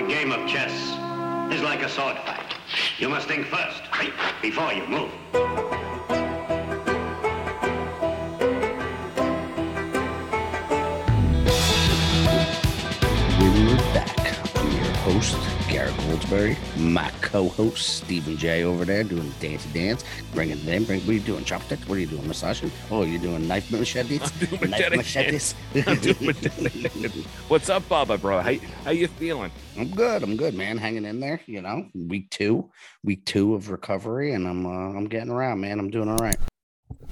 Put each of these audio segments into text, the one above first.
A game of chess is like a sword fight. You must think first, before you move. Goldsberry. My co-host, Stephen J. over there doing the dancey dance. Bringing them. in. Bring, what are you doing? Chopsticks? What are you doing? Massaging? Oh, you're doing knife machetes? I'm doing Knife machete machetes? I'm doing machete. What's up, Baba, bro? How, how you feeling? I'm good. I'm good, man. Hanging in there. You know, week two, week two of recovery, and I'm uh, I'm getting around, man. I'm doing all right.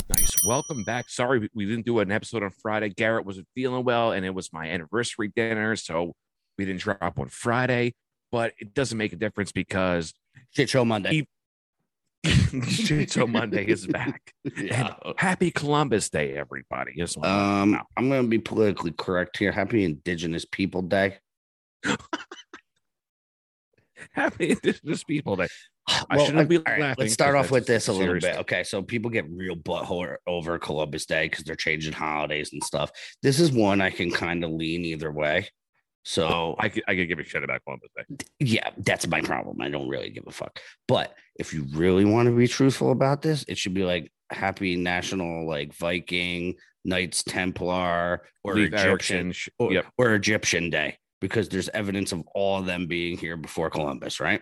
Nice. Welcome back. Sorry we didn't do an episode on Friday. Garrett wasn't feeling well, and it was my anniversary dinner, so we didn't drop on Friday. But it doesn't make a difference because Shit show Monday. He- Shit Show Monday is back. yeah. Happy Columbus Day, everybody. Um, I'm gonna be politically correct here. Happy Indigenous People Day. Happy Indigenous People Day. I shouldn't be all right, laughing Let's start off with this a little bit. Okay, so people get real butthurt over Columbus Day because they're changing holidays and stuff. This is one I can kind of lean either way. So I could, I could give a shit about Columbus Day. yeah, that's my problem. I don't really give a fuck. But if you really want to be truthful about this, it should be like Happy National like Viking Knights Templar or Egyptian or, yep. or Egyptian Day because there's evidence of all of them being here before Columbus, right?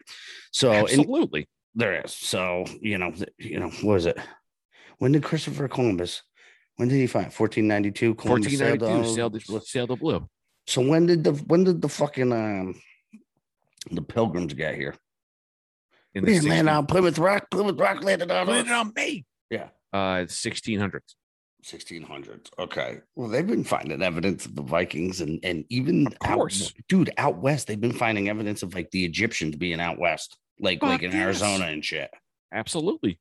So in, Absolutely. there is. So, you know, you know, what was it? When did Christopher Columbus? When did he find 1492? Columbus sailed 1492 to- sailed the, sailed the blue. So when did the when did the fucking um the pilgrims get here? In the 16 on Plymouth Rock. Plymouth Rock landed on Landed on me. Yeah. Uh, 1600s. 1600s. Okay. Well, they've been finding evidence of the Vikings and and even Of out- course. dude, out west, they've been finding evidence of like the Egyptians being out west, like like in yes. Arizona and shit. Absolutely.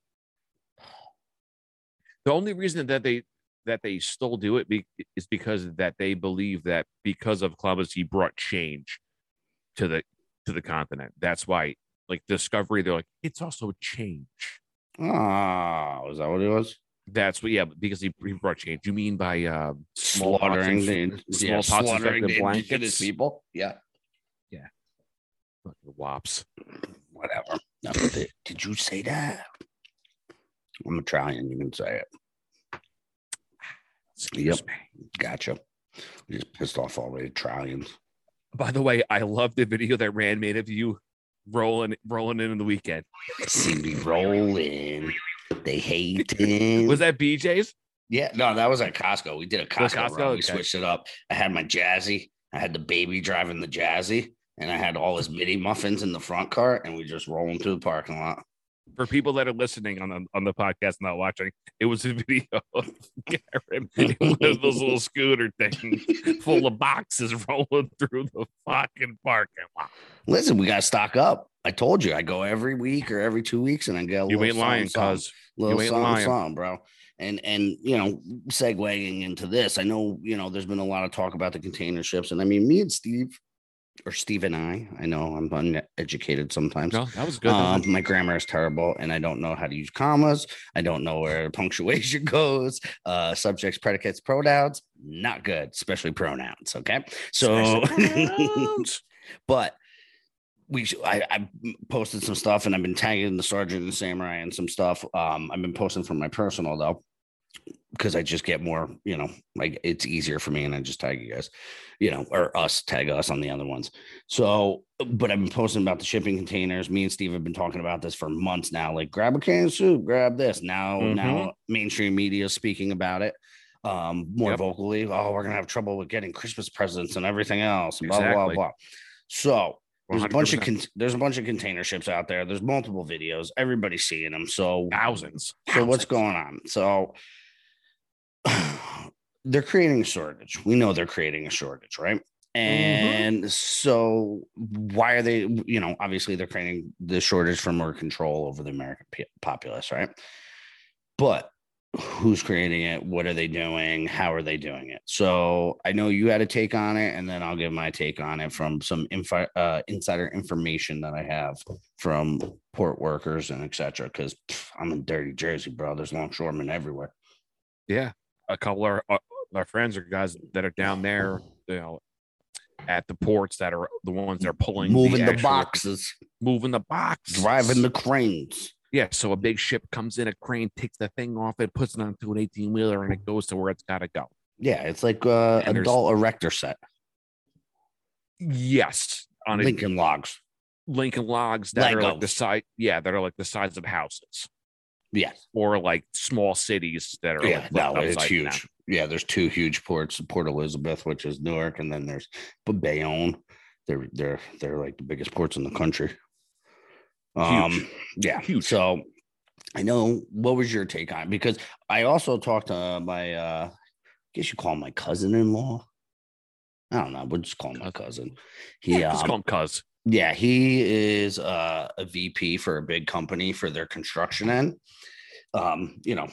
The only reason that they that they still do it be, is because that they believe that because of Columbus he brought change to the to the continent. That's why, like Discovery, they're like it's also change. Oh, is that what it was? That's what, yeah, because he, he brought change. You mean by uh, Slaughtering the inf- yeah, slaughtering the blankets? people. Yeah. Yeah. Fucking Wops. Whatever. No, did, did you say that? I'm Italian. You can say it. Excuse Yep. me. Gotcha. We just pissed off all the Italians. By the way, I love the video that Rand made of you rolling rolling in in the weekend. See me rolling. They hating. Was that BJ's? Yeah, no, that was at Costco. We did a Costco, Costco? run. We Okay. switched it up. I had my Jazzy. I had the baby driving the Jazzy, and I had all his mini muffins in the front cart, and we just rolling through the parking lot. For people that are listening on the on the podcast, not watching, it was a video of one of those little scooter things full of boxes rolling through the fucking parking lot. Listen, we got to stock up. I told you, I go every week or every two weeks, and I get a You ain't lying, cuz little You ain't lying. something, bro. And and you know, segueing into this, I know you know there's been a lot of talk about the container ships, and I mean, me and Steve, or Steve and I, I know I'm uneducated sometimes. no, that was good. Um, my grammar is terrible, and I don't know how to use commas. I don't know where punctuation goes. Uh, subjects, predicates, pronouns, not good, especially pronouns. Okay, so, but we I, I posted some stuff, and I've been tagging the sergeant and samurai and some stuff. Um, I've been posting from my personal though, because I just get more, you know, like it's easier for me, and I just tag you guys, you know, or us tag us on the other ones. So, but I've been posting about the shipping containers. Me and Steve have been talking about this for months now. Like, grab a can of soup, grab this. Now, now mainstream media is speaking about it um more Yep. vocally. Oh, we're gonna have trouble with getting Christmas presents and everything else. and Blah blah blah. So there's a bunch of con- there's a bunch of container ships out there. There's multiple videos. Everybody's seeing them. So thousands. so what's going on? So they're creating a shortage. We know they're creating a shortage, right? And so why are they, you know, obviously they're creating the shortage for more control over the American populace, right? But who's creating it? What are they doing? How are they doing it? So I know you had a take on it, and then I'll give my take on it from some info, uh, insider information that I have from port workers and etc. Because I'm in dirty Jersey, bro. There's longshoremen everywhere. Yeah, a couple of our, our friends or guys that are down there, you know, at the ports that are the ones that are pulling moving the, actual- boxes, moving the box, driving the cranes. Yeah, so a big ship comes in, a crane takes the thing off it, puts it onto an 18 wheeler, and it goes to where it's got to go. Yeah, it's like uh, And adult erector set, Yes, on a Lincoln logs. Lincoln logs that are like the Legos. size, yeah, that are like the size of houses, Yes. or like small cities that are Yeah, like no, it's huge. down. Yeah, there's two huge ports: Port Elizabeth, which is Newark, and then there's Bayonne. They're they're they're like the biggest ports in the country. Um, yeah, Huge. So I know what was your take on it? because I also talked to my uh, I guess you call him my cousin-in-law. I don't know. We'll just call him my cousin. He Yeah, just um, call him cuz. Yeah, he is uh, a VP for a big company for their construction end. Um, you know,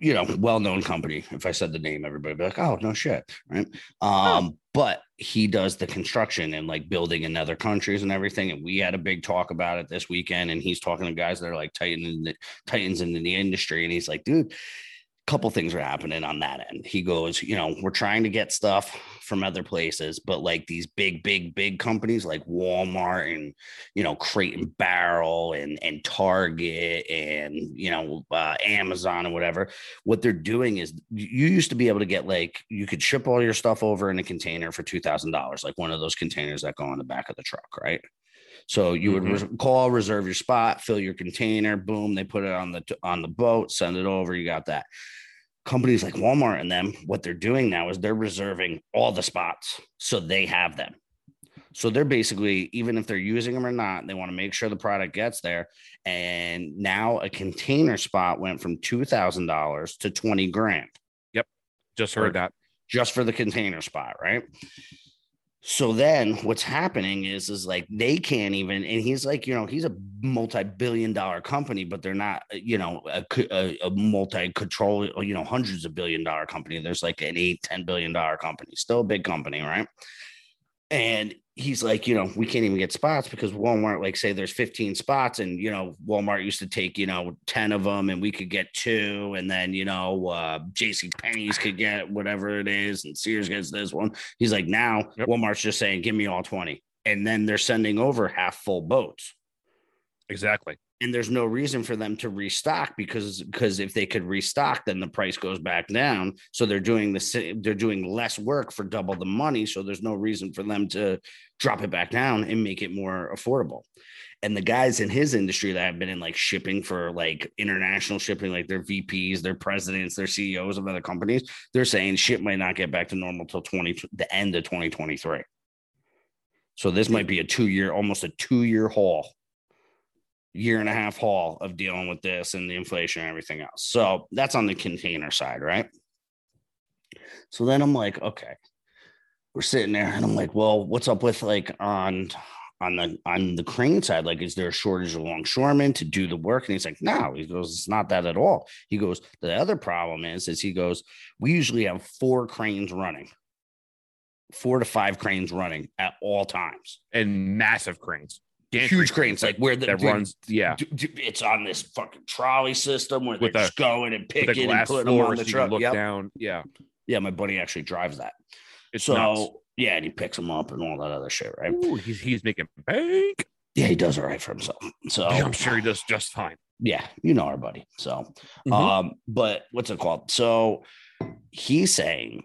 you know, well-known company. If I said the name, everybody would be like, "Oh, no shit," right? Um, but he does the construction and like building in other countries and everything. And we had a big talk about it this weekend. And he's talking to guys that are like titan in the titans in the industry, and he's like, "Dude." Couple things are happening on that end. He goes, you know, we're trying to get stuff from other places, but like these big, big, big companies like Walmart and you know Crate and Barrel and and Target and you know uh, Amazon and whatever, what they're doing is you used to be able to get like you could ship all your stuff over in a container for two thousand dollars, like one of those containers that go on the back of the truck, right? So you would mm-hmm. res- call, reserve your spot, fill your container, boom, they put it on the on the boat, send it over, you got that. Companies like Walmart and them, what they're doing now is they're reserving all the spots so they have them. So they're basically, even if they're using them or not, they want to make sure the product gets there. And now a container spot went from two thousand dollars to twenty grand Yep, Just heard that. just for the container spot, right? So then what's happening is is like they can't even and he's like, you know, he's a multi-billion dollar company, but they're not, uh, you know, a, a, a multi-control, you know, hundreds of billion dollar company. There's like an eight, 10 billion dollar company, still a big company, right? And he's like, you know, we can't even get spots because Walmart, like, say there's 15 spots, and you know, Walmart used to take, you know, 10 of them, and we could get two, and then you know, uh JC Penney's could get whatever it is, and Sears gets this one. He's like, now Yep. Walmart's just saying, give me all 20. And then they're sending over half full boats Exactly. And there's no reason for them to restock because because if they could restock then the price goes back down. So they're doing the same they're doing less work for double the money. So there's no reason for them to drop it back down and make it more affordable. And the guys in his industry that have been in like shipping for like international shipping like their vps their presidents their ceos of other companies they're saying shit might not get back to normal till 20 the end of 2023 so this might be a two year almost a two year haul year and a half haul of dealing with this and the inflation and everything else. So that's on the container side, right? So then I'm like, okay, we're sitting there and I'm like, well, what's up with like on on the on the crane side? Like, is there a shortage of longshoremen to do the work? And he's like, no, he goes, it's not that at all. He goes, the other problem is, is he goes, we usually have four cranes running, four to five cranes running at all times. And massive cranes. Huge cranes, like where the that where- runs. Yeah. D- d- it's on this fucking trolley system where With they're the- just going and picking and putting them on the truck. look Yep. down. Yeah. Yeah, my buddy actually drives that. It's so nuts. yeah, and he picks them up and all that other shit, right? Ooh, he's he's making bank. Yeah, he does all right for himself. So I'm sure he does just fine. yeah, you know our buddy. So Mhm. um, but what's it called? So he's saying,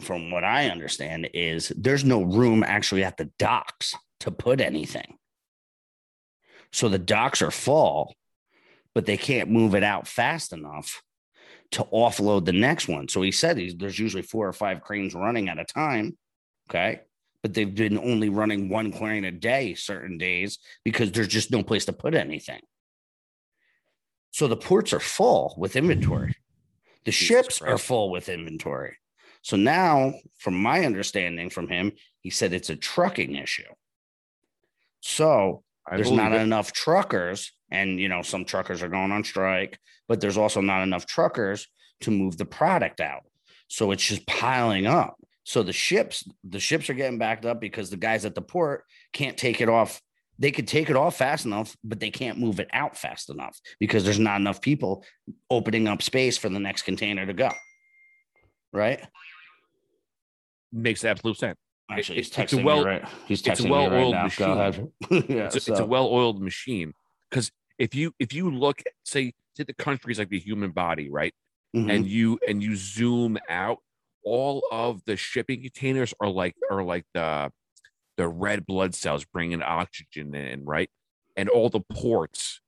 from what I understand, is there's no room actually at the docks to put anything. So the docks are full, but they can't move it out fast enough to offload the next one. So he said he's, there's usually four or five cranes running at a time. Okay. But they've been only running one crane a day certain days because there's just no place to put anything. So the ports are full with inventory. The Jesus ships are full with inventory. So now, from my understanding from him, he said it's a trucking issue. So I there's not it. enough truckers, and you know, some truckers are going on strike, but there's also not enough truckers to move the product out. So it's just piling up. So the ships, the ships are getting backed up because the guys at the port can't take it off. They could take it off fast enough, but they can't move it out fast enough because there's not enough people opening up space for the next container to go. Right. makes absolute sense. Actually, he's it's a texting well- me right. He's it's a texting me right well-oiled now. Go ahead. yeah, it's, a, it's a well-oiled machine because if you if you look at say say the countries like the human body right Mhm. and you and you zoom out all of the shipping containers are like are like the the red blood cells bringing oxygen in right and all the ports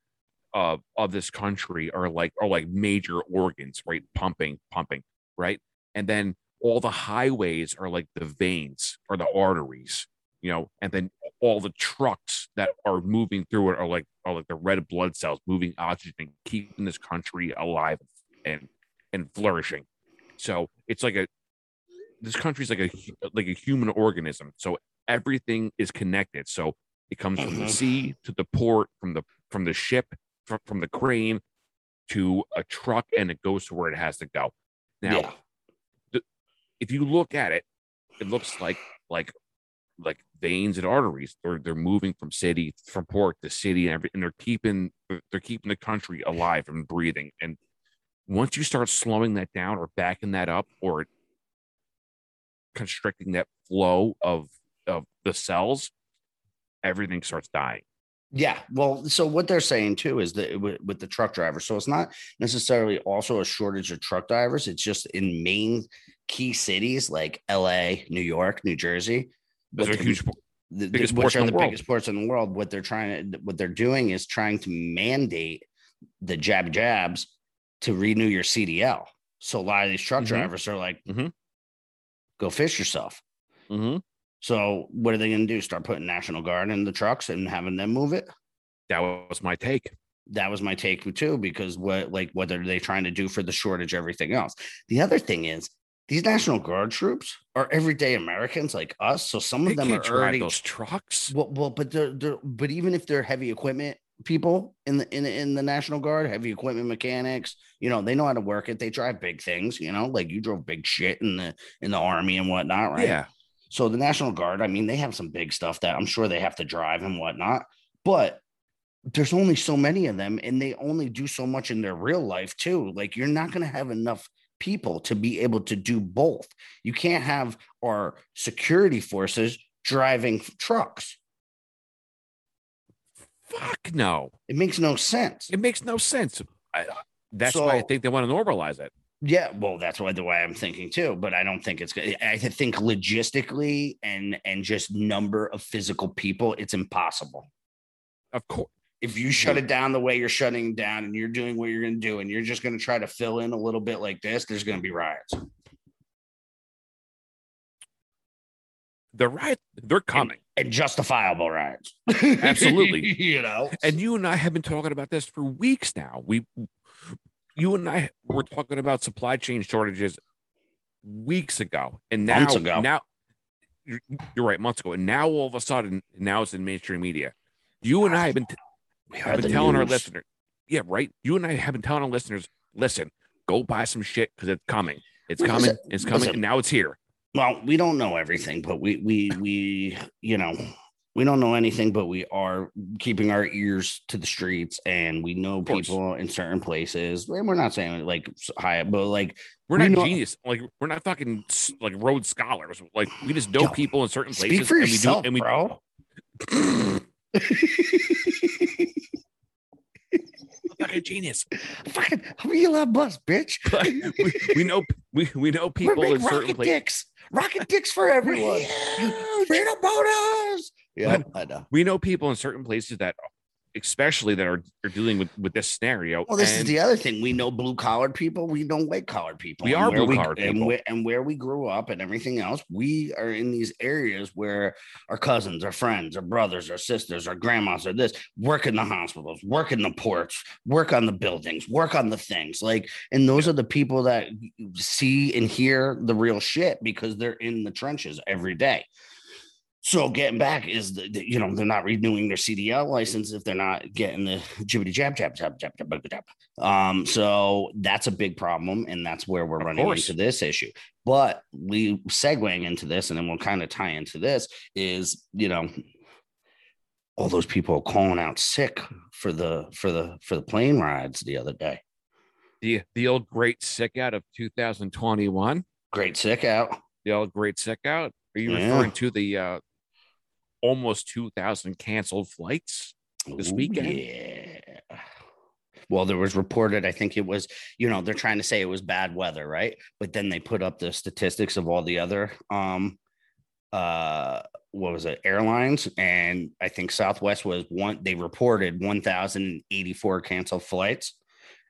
of of this country are like are like major organs right pumping pumping right and then all the highways are like the veins or the arteries you know and then all the trucks that are moving through it are like are like the red blood cells moving oxygen keeping this country alive and and flourishing so it's like a this country's like a like a human organism so everything is connected so it comes from the Mhm. sea to the port from the from the ship from, from the crane to a truck and it goes to where it has to go now yeah. If you look at it, it looks like like like veins and arteries. They're they're moving from city from port to city and and they're keeping they're keeping the country alive and breathing. And once you start slowing that down or backing that up or constricting that flow of of the cells, everything starts dying. Yeah. Well, so what they're saying too is that with, with the truck drivers, so it's not necessarily also a shortage of truck drivers. It's just in main key cities like LA, New York, New Jersey. Those are the- huge. the, the- biggest which ports are in the the biggest ports in the world. What they're trying to, what they're doing is trying to mandate the jab jabs to renew your CDL. So a lot of these truck Mhm. drivers are like, Mhm. go fish yourself. Mm-hmm. So what are they going to do? Start putting National Guard in the trucks and having them move it? That was my take. that was my take too because what like what are they trying to do for the shortage everything else the other thing is these national guard troops are everyday americans like us so some They of them can't are already those trucks. well, well but they're, they're but even if they're heavy equipment people in the in, in the national guard heavy equipment mechanics you know they know how to work it they drive big things you know like you drove big shit in the in the army and whatnot right Yeah. So the National Guard, I mean, they have some big stuff that I'm sure they have to drive and whatnot, but there's only so many of them, and they only do so much in their real life too. Like you're not going to have enough people to be able to do both. You can't have our security forces driving trucks. Fuck no. It makes no sense. It makes no sense. I, that's why I think they want to normalize it. Yeah, well, that's why the way I'm thinking too. But I don't think it's. good. I think logistically and and just number of physical people, it's impossible. Of course. if you shut it down the way you're shutting down and you're doing what you're going to do and you're just going to try to fill in a little bit like this there's going to be riots They're right. They're coming. and justifiable riots Absolutely. you know And you and I have been talking about this for weeks now. We, you and I were talking about supply chain shortages weeks ago, and now, Months ago. now, you're, you're right, months ago, and now all of a sudden, now it's in mainstream media. You and I have been, t- we have been telling our listeners, yeah, right. You and I have been telling our listeners, listen, go buy some shit because it's coming. It's coming. It's coming. listen. And now it's here. well we don't know everything but we we we you know we don't know anything but we are keeping our ears to the streets and we know people in certain places and we're not saying like high but like We're We not know- genius. Like we're not fucking like Rhodes scholars. Like we just know Yo, people in certain places. speak for and yourself we do, and we, bro fucking genius. fucking we love bus bitch we, we know we, we know people in certain places. rocket places. dicks. Rocket dicks for everyone. Freedom bonus. Yeah, I know. We know people in certain places that, especially that are, are dealing with with this scenario. Well, this is the other thing. We know blue collar people. We know white collar people. We And are where blue-collared and people. where, and where we grew up and everything else. We are in these areas where our cousins, our friends, our brothers, our sisters, our grandmas are this. Work in the hospitals, work in the ports, work on the buildings, work on the things. Like, and those are the people that see and hear the real shit because they're in the trenches every day. So getting back is the, the- you know they're not renewing their CDL license if they're not getting the jibbity jab jab jab jab jab jab jab. Um, so that's a big problem, and that's where we're Of running course. into this issue. But we segueing into this, and then we'll kind of tie into this is you know all those people calling out sick for the for the for the plane rides the other day. the the old great sick out of 2021. Great sick out. The old great sick out. Are you Yeah. referring to the uh, almost 2,000 canceled flights? This Ooh, weekend? Yeah. Well, there was reported, I think it was, you know, they're trying to say it was bad weather, right? But then they put up the statistics of all the other um uh what was it, airlines, and I think Southwest was one they reported 1,084 canceled flights.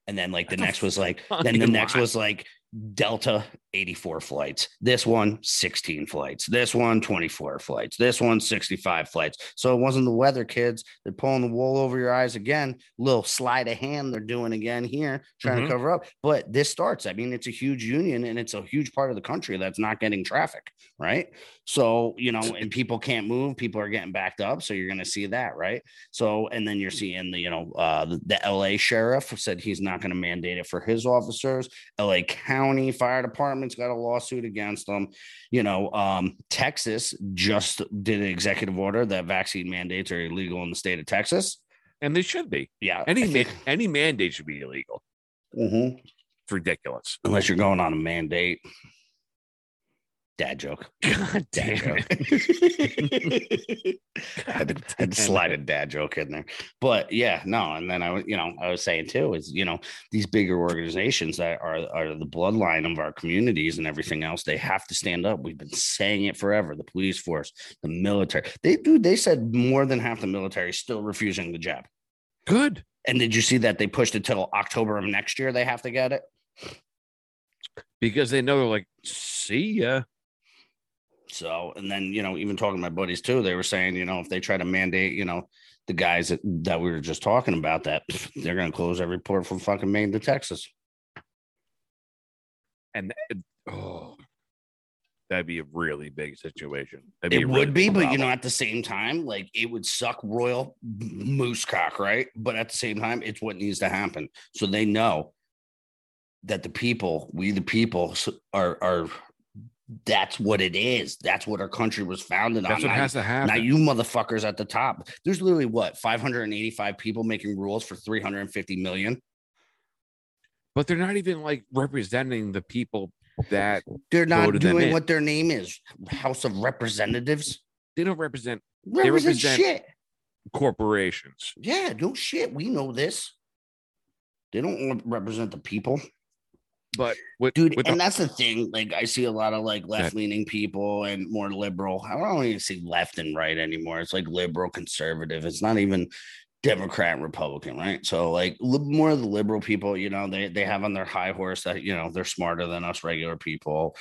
And then like the That's next was like then the next lot. was like Delta 84 flights. This one 16 flights. This one 24 flights. This one 65 flights. So it wasn't the weather, kids. They're pulling the wool over your eyes again. Little sleight of hand they're doing again here, trying Mhm. to cover up. But this starts. I mean, it's a huge union and it's a huge part of the country that's not getting traffic, right? So, you know, and people can't move, people are getting backed up. So you're going to see that, right? So, and then you're seeing the, you know, uh, the, the LA sheriff said he's not going to mandate it for his officers. LA County Fire Department's got a lawsuit against them. You know, um, Texas just did an executive order that vaccine mandates are illegal in the state of Texas. And they should be. Yeah. Any ma- think- any mandate should be illegal. Mhm. It's ridiculous. unless you're going on a mandate. Dad joke. God Dad damn joke. I had to, had to slide a dad joke in there. But yeah, no. And then I was, you know, I was saying too, is you know, these bigger organizations that are are the bloodline of our communities and everything else, they have to stand up. We've been saying it forever. The police force, the military. They do, they said more than half the military still refusing the jab. Good. And did you see that they pushed it till October of next year? They have to get it. Because they know they're like, see ya. So, and then, you know, even talking to my buddies too, they were saying, you know, if they try to mandate, you know, the guys that, that we were just talking about, that they're going to close every port from fucking Maine to Texas. And uh, oh, that'd be a really big situation. It really would be, but you know, at the same time, like it would suck royal moose cock, right? But at the same time, it's what needs to happen. So they know that the people, we the people, are are that's what it is. That's what our country was founded that's on. what Not- has to happen. Now you motherfuckers at the top. There's literally what 585 people making rules for 350 million. but they're not even like representing the people that They're not doing in. what their name is. House of Representatives. they don't represent Represent, represent- shit. corporations. Yeah, no shit. We know this. They don't represent the people. But with, dude with and the, that's the thing like i see a lot of like left-leaning people and more liberal. I don't even see left and right anymore. It's like liberal conservative. It's not even democrat and republican right? So like li- more of the liberal people you know they they have on their high horse that you know they're smarter than us regular people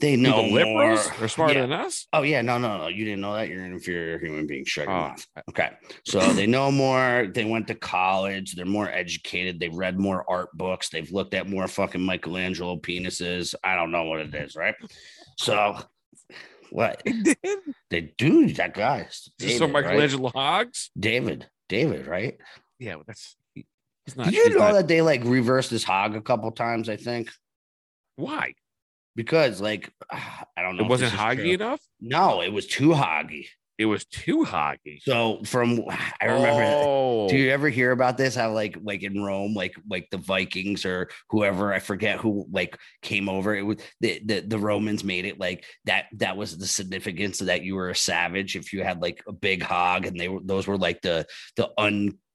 they the know liberals more. are smarter Yeah. than us. oh yeah no no no you didn't know that you're an inferior human being shut your Oh, mouth Okay. So they know more. They went to college. They're more educated. They've read more art books. They've looked at more fucking Michelangelo penises. I don't know what it is, right? So what they do, that guy. David, so right? Michelangelo Hogs? David. David, right? Yeah, well, that's he's not. Did you know not- that they like reversed his hog a couple times? I think why? Because like I don't know. It wasn't hoggy enough. No, it was too hoggy. It was too hoggy. So from I remember. Oh, Do you oh. ever hear about this? How like like in Rome, like like the Vikings or whoever I forget who like came over. It was the the, the Romans made it like that. That was the significance that you were a savage if you had like a big hog, and they were those were like the the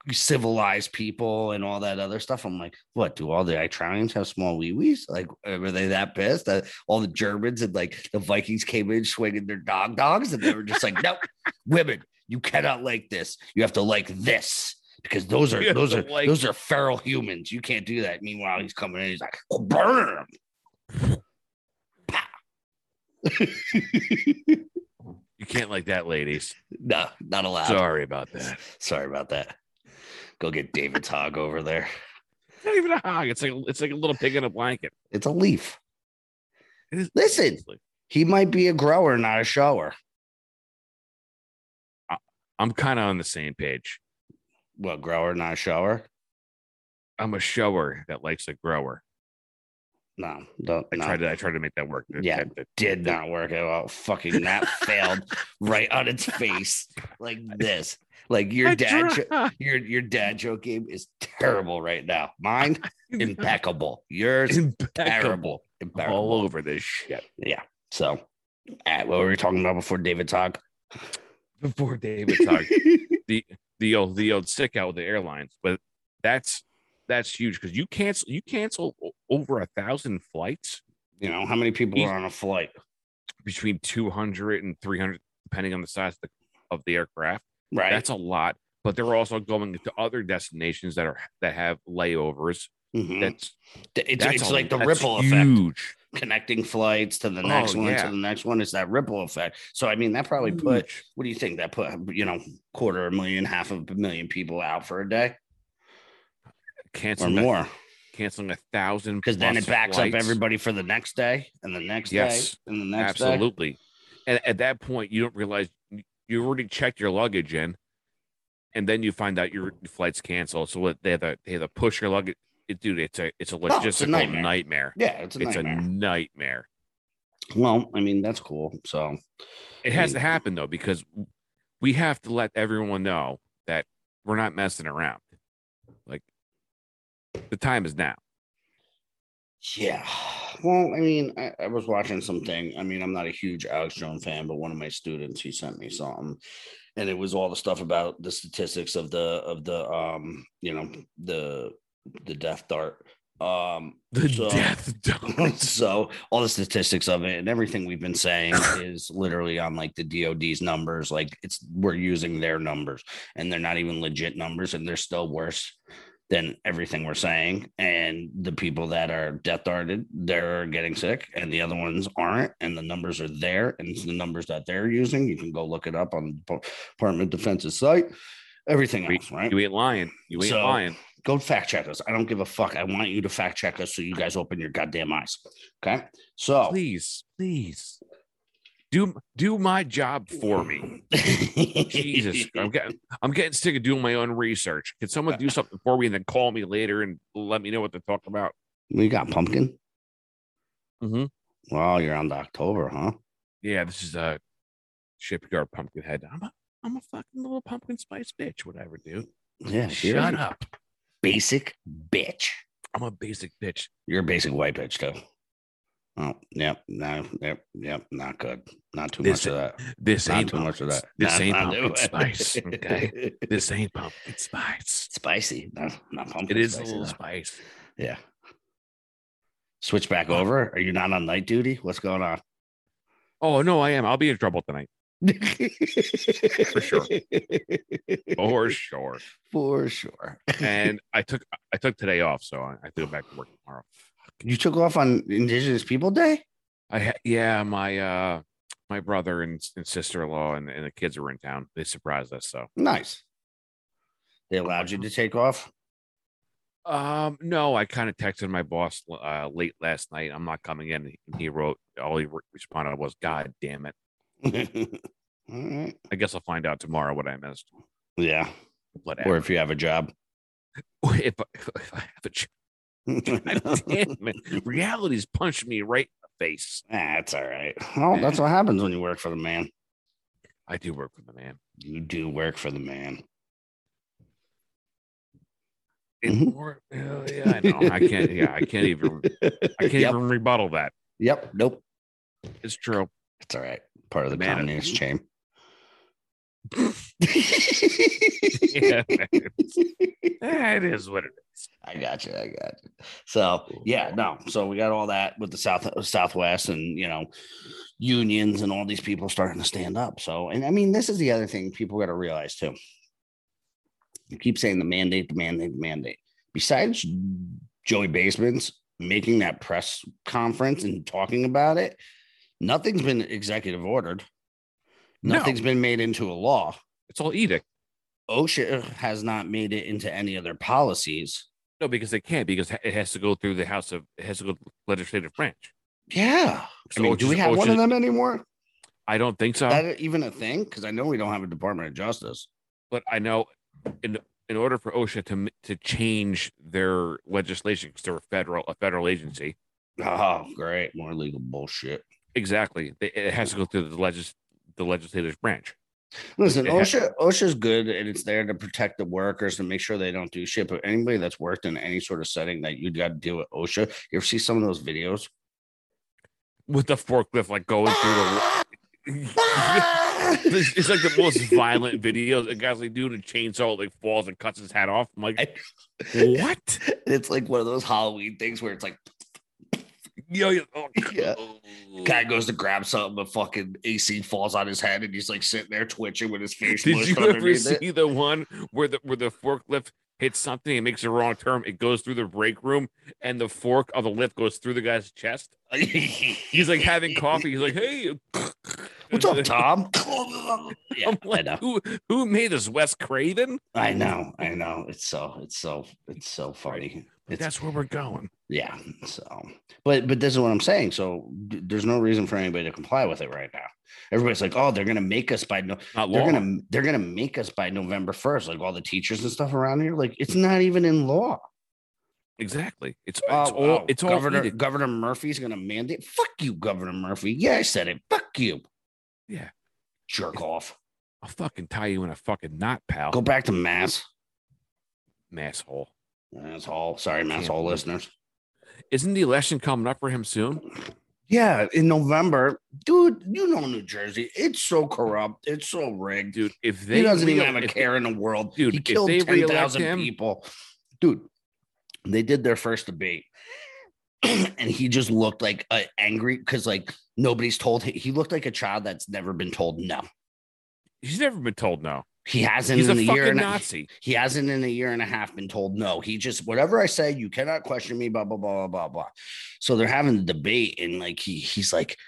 uncivilized people and all that other stuff. I'm like, what? Do all the Italians have small wee wees? Like, were they that pissed that all the Germans and like the Vikings came in swinging their dog dogs, and they were just like, nope, women, you cannot like this. You have to like this because those are those are like- those are feral humans. You can't do that. Meanwhile, he's coming in. He's like, oh, burn him. you can't like that, ladies. no, not allowed. Sorry about that. Sorry about that. Go get David's hog over there. It's not even a hog. It's like it's like a little pig in a blanket. It's a leaf. It is. Listen, he might be a grower, not a shower. I'm kind of on the same page. Well, grower, not a shower. I'm a shower that likes a grower. No, don't. I no. tried to I tried to make that work. Yeah, That- that- did not work at all. Fucking that failed right on its face like this. Like your I dad, jo- your your dad joke game is terrible right now. Mine impeccable. Yours Impeccable. terrible. all over this shit. Yeah. So Ah, what were we talking about before David talk? Before David talked, the the old the old stick out with the airlines, but that's that's huge because you cancel you cancel o- over a thousand flights You know, how many people He- are on a flight? between 200 and 300 depending on the size of the, of the aircraft Right. that's a lot but they're also going to other destinations that are that have layovers Mhm. that's it's that's it's a- like the ripple effect. Connecting flights to the next Oh, one yeah. to the next one. is that ripple effect. So I mean, that probably put what do you think? That put you know, quarter a million, half of a million people out for a day or canceling a, more. Canceling a thousand Because then it backs flights. up everybody for the next day and the next Yes, day and the next day. absolutely and at that point you don't realize you already checked your luggage in and then you find out your flight's canceled so what- they have to they have to push your luggage it, dude it's a it's a Oh, it's a logistical nightmare. nightmare. Yeah, it's a it's nightmare. a nightmare well, I mean, that's cool. So It has mean- to happen though, because we have to let everyone know that we're not messing around. The time is now. Yeah. Well, I mean, I, I was watching something. I mean, I'm not a huge Alex Jones fan, but one of my students he sent me something, and it was all the stuff about the statistics of the of the um, you know, the the death dart. Um The so- death dart. so all the statistics of it and everything we've been saying is literally on like the DOD's numbers. Like it's we're using their numbers and they're not even legit numbers and they're still worse than everything we're saying. And the people that are death darted, they're getting sick and the other ones aren't. And the numbers are there. And the numbers that they're using. You can go look it up on the Department of Defense's site. Everything else, right? You ain't lying. You ain't So- lying. go fact check us. I don't give a fuck. I want you to fact check us so you guys open your goddamn eyes. Okay. So Please, please. Do do my job for me. Jesus, I'm getting I'm getting sick of doing my own research. Can someone do something for me and then call me later and let me know what to talk about? we got pumpkin. Mhm. Well, you're on to October, huh? Yeah, this is a shipyard pumpkin head. I'm a I'm a fucking little pumpkin spice bitch, whatever, dude. Yeah. Shut up. Basic bitch. I'm a basic bitch. You're a basic white bitch too. Oh, yep. No, yep, yep. Not good. Not too This- much of that. This Not ain't too much of that. This Not- ain't not pumpkin spice. Okay. This ain't pumpkin spice. spicy. Not, not pumpkin. It is a spicy, little though. spice. Yeah. Switch back over. Are you not on night duty? What's going on? Oh no, I am. I'll be in trouble tonight. For sure. For sure. For sure. And I took I took today off, so I, I have to go back to work tomorrow. You took off on Indigenous People Day? I yeah, my uh my brother and, and sister in law and, and the kids were in town. They surprised us. So Nice. They allowed you to take off? um no, I kind of texted my boss uh late last night. I'm not coming in. And he wrote all he re- responded was, God damn it. Right. I guess I'll find out tomorrow what I missed. Yeah. Whatever. Or if you have a job. if, I, if I have a God damn it. Reality's punched me right in the face. That's all right. Well, that's what happens when you work for the man. I do work for the man. You do work for the man. Mhm. wor- uh, yeah, I know. I can't. Yeah, I can't even. I can't yep. even rebuttal that. Yep. Nope. It's true. It's all right. Part of the Man, communist chain. Yeah, it is what it is. I got you. I got you. So yeah, no. So we got all that with the South Southwest and you know unions and all these people starting to stand up. So and I mean this is the other thing people got to realize too. You keep saying the mandate, the mandate, the mandate. Besides Joey Basements making that press conference and talking about it, nothing's been executive ordered. No. Nothing's been made into a law. It's all edict. OSHA has not made it into any of their policies. No, because they can't. Because it has to go through the House of. It has to go to the legislative branch. Yeah. I So mean, do we OSHA's have one of them anymore? I don't think so. Is that even a thing? Because I know we don't have a Department of Justice. but I know in in order for OSHA to to change their legislation because they're a federal a federal agency. Oh, great. More legal bullshit. Exactly, it has to go through the legis the legislative branch. Listen, OSHA OSHA's good and it's there to protect the workers and make sure they don't do shit. But anybody that's worked in any sort of setting that you got to deal with OSHA, you ever see some of those videos? with the forklift like going through the. it's, it's like the most violent videos. The guy's like doing a chainsaw, like falls and cuts his hat off. I'm like, what? it's like one of those Halloween things where it's like Yo, yo, oh, Yeah. guy goes to grab something, but fucking AC falls on his head, and he's like sitting there twitching with his face. Did mushed you ever see it. the one where the where the forklift hits something it makes a wrong turn? It goes through the break room, and the fork of the lift goes through the guy's chest. He's like having coffee. He's like, "Hey, What's up, Tom? yeah, I'm like, who who made this? Wes Craven? I know. I know. It's so. It's so. It's so funny. It's That's where we're going. yeah. So, but but this is what I'm saying. So d- there's no reason for anybody to comply with it right now. Everybody's like, oh, they're gonna make us by no. Not They're law. gonna they're gonna make us by November first. Like all the teachers and stuff around here. Like it's not even in law. Exactly. It's, it's Oh, all oh, it's all Governor edict. Governor Murphy's gonna mandate. Fuck you, Governor Murphy. Yeah, I said it. Fuck you. Yeah. Jerk off. I'll fucking tie you in a fucking knot, pal. Go back to Mass. Masshole. That's all. Sorry, Mass Can't all listeners. Isn't the election coming up for him soon? Yeah, in November, dude. You know New Jersey. It's so corrupt. It's so rigged. Dude, if they he doesn't even have a care in the world. Dude, he killed they ten thousand people. Dude, they did their first debate, and he just looked like uh, angry because like nobody's told him. He looked like a child that's never been told no. He's never been told no. He hasn't He's in a year and a, Nazi. he hasn't in a year and a half been told no. He just whatever I say, you cannot question me. Blah blah blah blah blah blah. So they're having the debate, and like he he's like,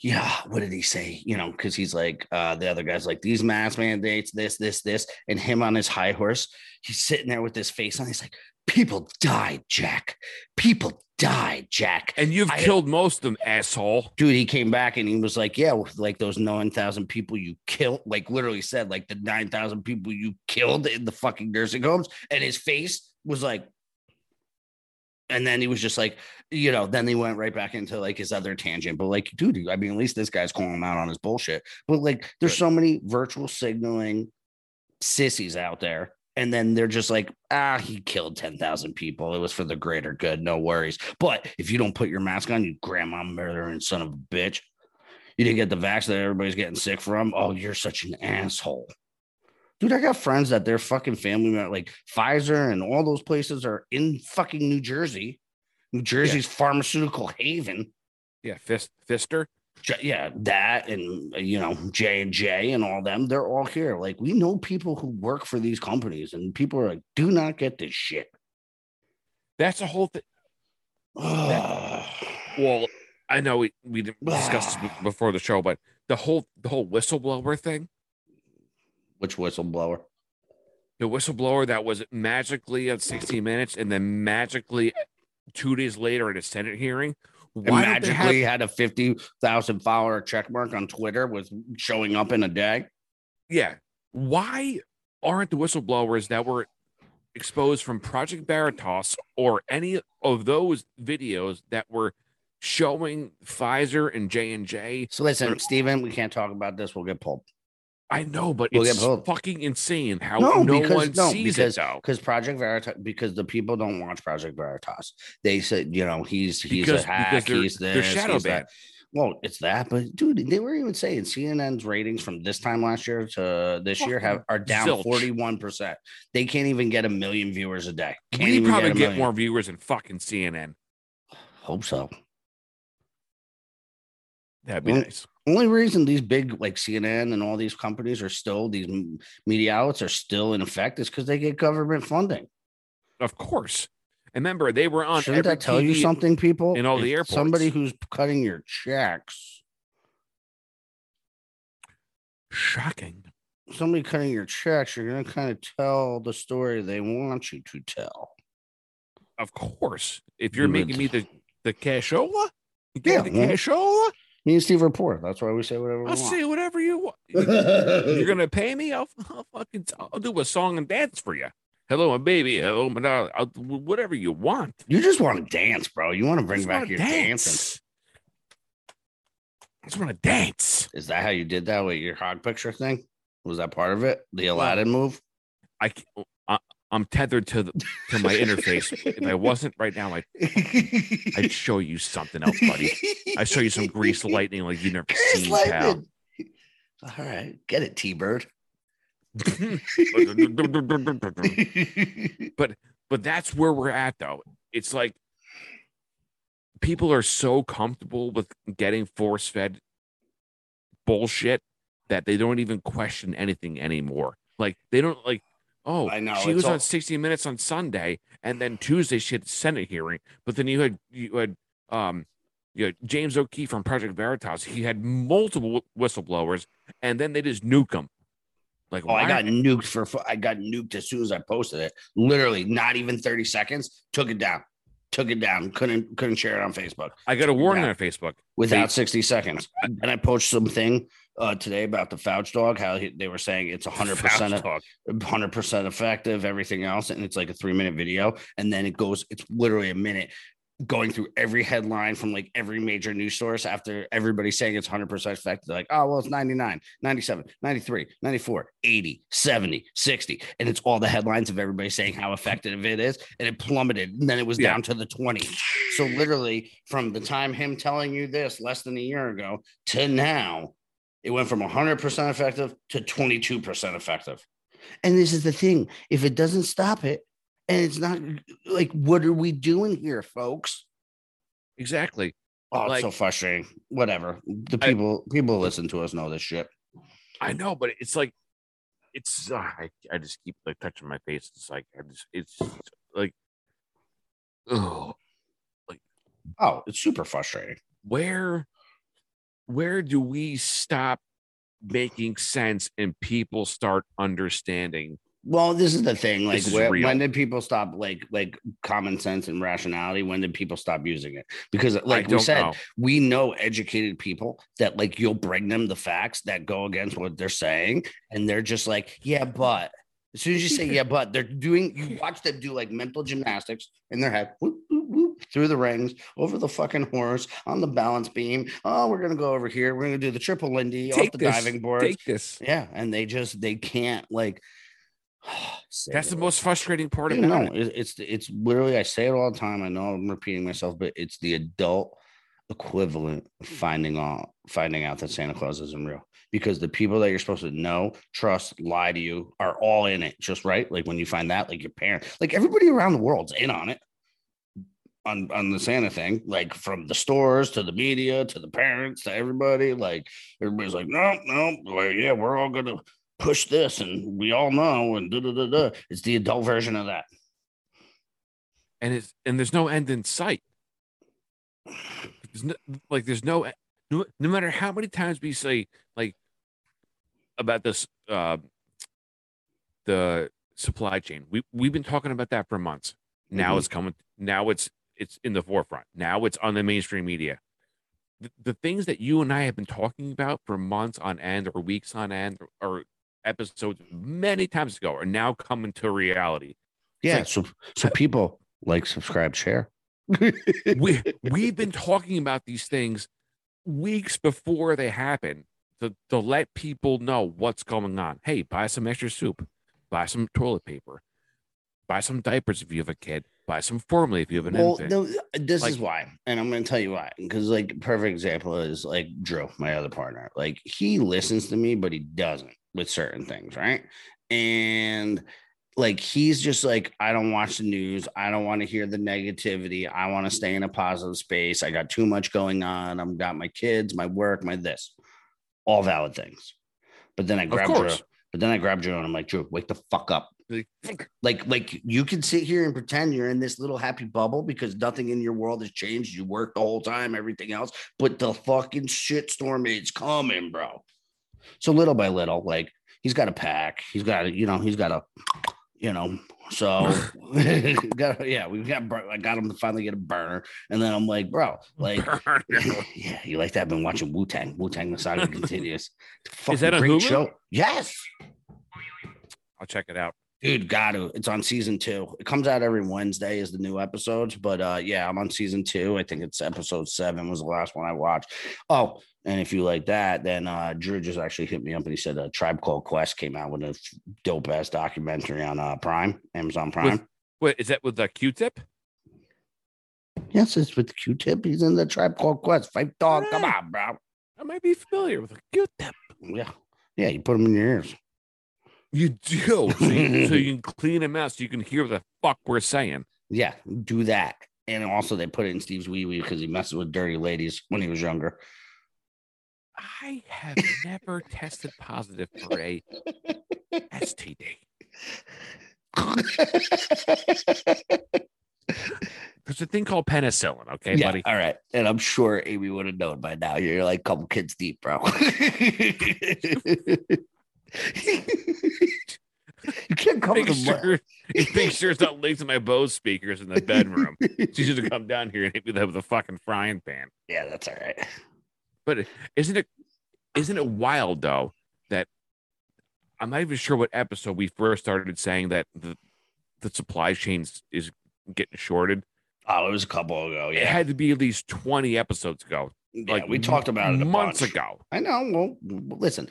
yeah, what did he say? You know, because he's like, uh, the other guy's like these mask mandates, this this this, and him on his high horse, he's sitting there with his face on. He's like, people died, Jack. People died, Jack. And you've I- killed most of them, asshole. Dude, he came back and he was like, Yeah, with, like those 9,000 people you killed, like literally said, like the 9,000 people you killed in the fucking nursing homes. And his face was like, and then he was just like, you know, then he went right back into like his other tangent. But like, dude, I mean, at least this guy's calling him out on his bullshit. But like, there's so many virtual signaling sissies out there. And then they're just like, ah, he killed 10,000 people. It was for the greater good. No worries. But if you don't put your mask on, you grandma murdering son of a bitch, you didn't get the vaccine that everybody's getting sick from. Oh, you're such an asshole. Dude, I got friends that their fucking family, like Pfizer and all those places are in fucking New Jersey. New Jersey's pharmaceutical haven. Yeah, fist fister. Yeah, that and uh, you know J and J and all them, they're all here. Like we know people who work for these companies, and people are like, "Do not get this shit." That's a whole thing. Well, I know we, we this before the show, but the whole the whole whistleblower thing, Which whistleblower? the whistleblower that was magically at 60 minutes and then magically two days later at a Senate hearing. And Why don't have- magically had a fifty thousand follower check mark on Twitter with showing up in a day. yeah. Why aren't the whistleblowers that were exposed from Project Veritas or any of those videos that were showing Pfizer and J and J? So listen, Steven, we can't talk about this. We'll get pulled I know, but We'll it's get fucking insane how No, no, because- one no, sees because- it though. because Project Veritas. Because the people don't watch Project Veritas. They said, you know, he's he's Because a hack. they're, he's this. they're shadow he's that. Well, it's that, but dude, they were even saying CNN's ratings from this time last year to this year have are down forty one percent. They can't even get a million viewers a day. Can't We probably a get, more viewers than fucking CNN. Hope so. That'd be Well, nice. Only reason these big like CNN and all these companies are still these media outlets are still in effect is because they get government funding. Of course. And remember, they were on. Shouldn't every that tell you something, people? in all the airports. Somebody who's cutting your checks, Shocking. somebody cutting your checks, you're gonna kind of tell the story they want you to tell. Of course. If you're You making would- me the the cashola, Yeah, the well, cashola. Me and Steve are poor. That's why we say whatever we I'll want. say whatever you want. You're gonna pay me. I'll, I'll fucking I'll do a song and dance for you. Hello, my baby. Hello, my darling. I'll whatever you want. You just want to dance, bro. You want to bring back your dance. dancing. I just want to dance. Is that how you did that with your hog picture thing? Was that part of it? The Aladdin move? I, c- I'm tethered to the to my interface. If I wasn't right now, I'd, I'd show you something else, buddy. I'd show you some grease lightning like you've never Grease seen, pal. All right, get it, T Bird. but but that's where we're at though it's like people are so comfortable with getting force fed bullshit that they don't even question anything anymore like they don't like oh I know, she was all- on 60 minutes on sunday and then tuesday she had a senate hearing but then you had you had um you had james o'keefe from project veritas he had multiple whistleblowers and then they just nuke him like Oh, I got nuked for. I got nuked as soon as I posted it. Literally, not even thirty seconds. Took it down. Took it down. Couldn't couldn't share it on Facebook I got a warning on Facebook. without They- sixty seconds. And I posted something uh, today about the Fouch dog. How he, they were saying it's hundred percent hundred percent effective. Everything else, and it's like a three minute video, and then it goes. It's literally a minute going through every headline from like every major news source after everybody saying it's 100% effective. They're like, oh, well, it's 99, 97, 93, 94, 80, 70, 60. And it's all the headlines of everybody saying how effective it is. And it plummeted. And then it was Yeah. down to the 20. So literally from the time him telling you this less than a year ago to now, it went from 100% effective to 22% effective. And this is the thing if it doesn't stop it, and it's not like, what are we doing here, folks? Exactly. Oh, it's Like- so frustrating. Whatever. The I- people people listen to us know this shit. I know, but it's like it's uh, I, I just keep like touching my face. It's like I just it's like oh like Oh, it's super frustrating. where where do we stop making sense and people start understanding Well, this is the thing. Like, where, when did people stop like like common sense and rationality? When did people stop using it? Because, like we said, know. we know educated people that like you'll bring them the facts that go against what they're saying, and they're just like, yeah, but as soon as you say yeah, but they're doing, you watch them do like mental gymnastics in their head, whoop, whoop, whoop, through the rings, over the fucking horse, on the balance beam. Oh, we're gonna go over here. We're gonna do the triple Lindy off the diving board. Take this. yeah, and they just they can't like. That's the most frustrating part no, it. it, it's it's literally I say it all the time. I know I'm repeating myself, but it's the adult equivalent of mm-hmm. finding out finding out that Santa Claus isn't real because the people that you're supposed to know, trust, lie to you are all in it, just right. Like when you find that, like your parents, like everybody around the world's in on it. On, on the Santa thing, like from the stores to the media to the parents to everybody, like everybody's like, no, no, well, yeah, we're all gonna push this, and we all know, and da da da da. It's the adult version of that. And it's and there's no end in sight. There's no, like there's no, no no matter how many times we say like about this uh the supply chain. We we've been talking about that for months. Now Mhm. it's coming now it's it's in the forefront. Now it's on the mainstream media. The, the things that you and I have been talking about for months on end or weeks on end or, or episodes many times ago are now coming to reality. Yeah. like- so so people like, subscribe, share. We we've been talking about these things weeks before they happen to, to let people know what's going on. Hey, buy some extra soup, buy some toilet paper, buy some diapers if you have a kid, buy some formula if you have an well, infant. no, this is why, and I'm going to tell you why. Because like perfect example is like Drew, my other partner. Like he listens to me, but he doesn't with certain things, right? And like he's just like, I don't watch the news. I don't want to hear the negativity. I want to stay in a positive space. I got too much going on. I've got my kids, my work, my this, all valid things. But then I grabbed Drew. But then I grab Drew and I'm like, Drew, wake the fuck up. Like, like like you can sit here and pretend you're in this little happy bubble because nothing in your world has changed you work the whole time everything else but the fucking shit storm is coming bro so little by little like he's got a pack he's got a you know he's got a you know so got, yeah we got i got him to finally get a burner and then i'm like bro like yeah you like that i've been watching wu-tang wu-tang the saga continues Is that on great Hulu? show yes I'll check it out. Dude, got to. It's on season two. It comes out every Wednesday is the new episodes. But uh yeah, I'm on season two. I think it's episode seven was the last one I watched. Oh, and if you like that, then uh Drew just actually hit me up and he said a Tribe Called Quest came out with a dope ass documentary on uh Prime, Amazon Prime. Wait, is that with the Q-tip? yes, it's with Q-Tip. He's in the Tribe Called Quest. Phife Dawg. Come Alright. on, bro. I might be familiar with the Q-tip. Yeah. Yeah, you put them in your ears. You do, so you, so you can clean them out, so you can hear what the fuck we're saying. Yeah, do that. And also they put it in Steve's wee wee because he messed with dirty ladies when he was younger. I have never tested positive for a STD. There's a thing called penicillin, okay, yeah, buddy? all right. And I'm sure Amy would have known by now. You're like a couple kids deep, bro. you can't come Make to sure, make sure it's not linked to my Bose speakers in the bedroom. She should come down here and hit me with a fucking frying pan. Yeah, that's all right. But isn't it isn't it wild though that I'm not even sure what episode we first started saying that the the supply chains is getting shorted. Oh, it was a couple ago. Yeah, It had to be at least 20 episodes ago. yeah like we talked about it months bunch. ago. I know. Well, listen.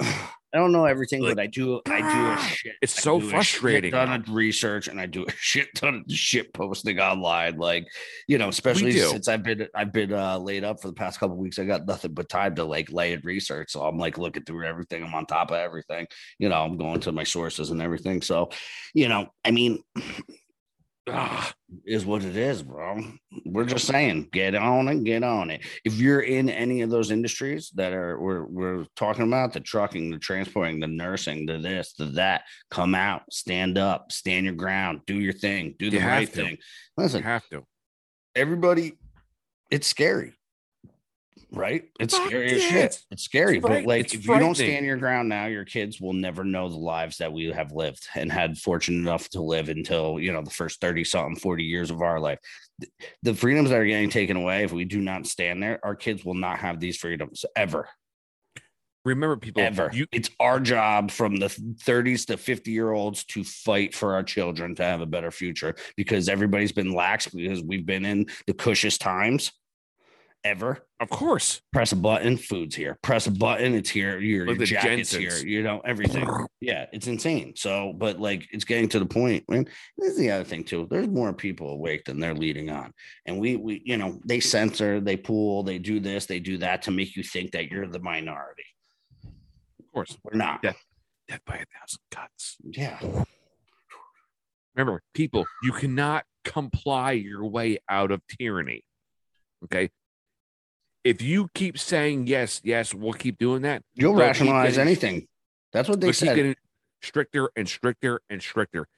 I don't know everything, Like, but I do. I do a shit. It's I so a frustrating Shit ton now. of research, and I do a shit ton of shit posting online. Like, you know, especially since I've been I've been uh, laid up for the past couple weeks. I got nothing but time to like lay and research. So I'm like looking through everything. I'm on top of everything. You know, I'm going to my sources and everything. So, you know, I mean, Ah, is what it is, bro. We're just saying, get on it, get on it. If you're in any of those industries that are we're we're talking about, the trucking, the transporting, the nursing, the this, the that, come out, stand up, stand your ground, do your thing, do the You right thing. you Listen, have to. everybody, it's scary. Right? It's Fuck scary as yeah, shit. it's- It's scary, but like if you don't stand your ground now, your kids will never know the lives that we have lived and had fortunate enough to live until you know the first 30 something 40 years of our life. The freedoms that are getting taken away, if we do not stand there, our kids will not have these freedoms ever. Remember, people, Ever. you it's our job from the 30s to 50 year olds to fight for our children to have a better future because everybody's been lax because we've been in the cushiest times ever of course. press a button, food's here. Press a button, it's here. Your, your the jacket's Jensens. here. You know everything. Yeah, it's insane. So, but like, it's getting to the point. Man, this is the other thing too. There's more people awake than they're leading on, and we, we, you know, they censor, they pool, they do this, they do that to make you think that you're the minority. Of course. We're not. Yeah. Death by a thousand cuts. Yeah. Remember, people, you cannot comply your way out of tyranny. Okay. If you keep saying yes, yes, we'll keep doing that. You'll rationalize getting- anything. That's what they said. getting stricter and stricter and stricter.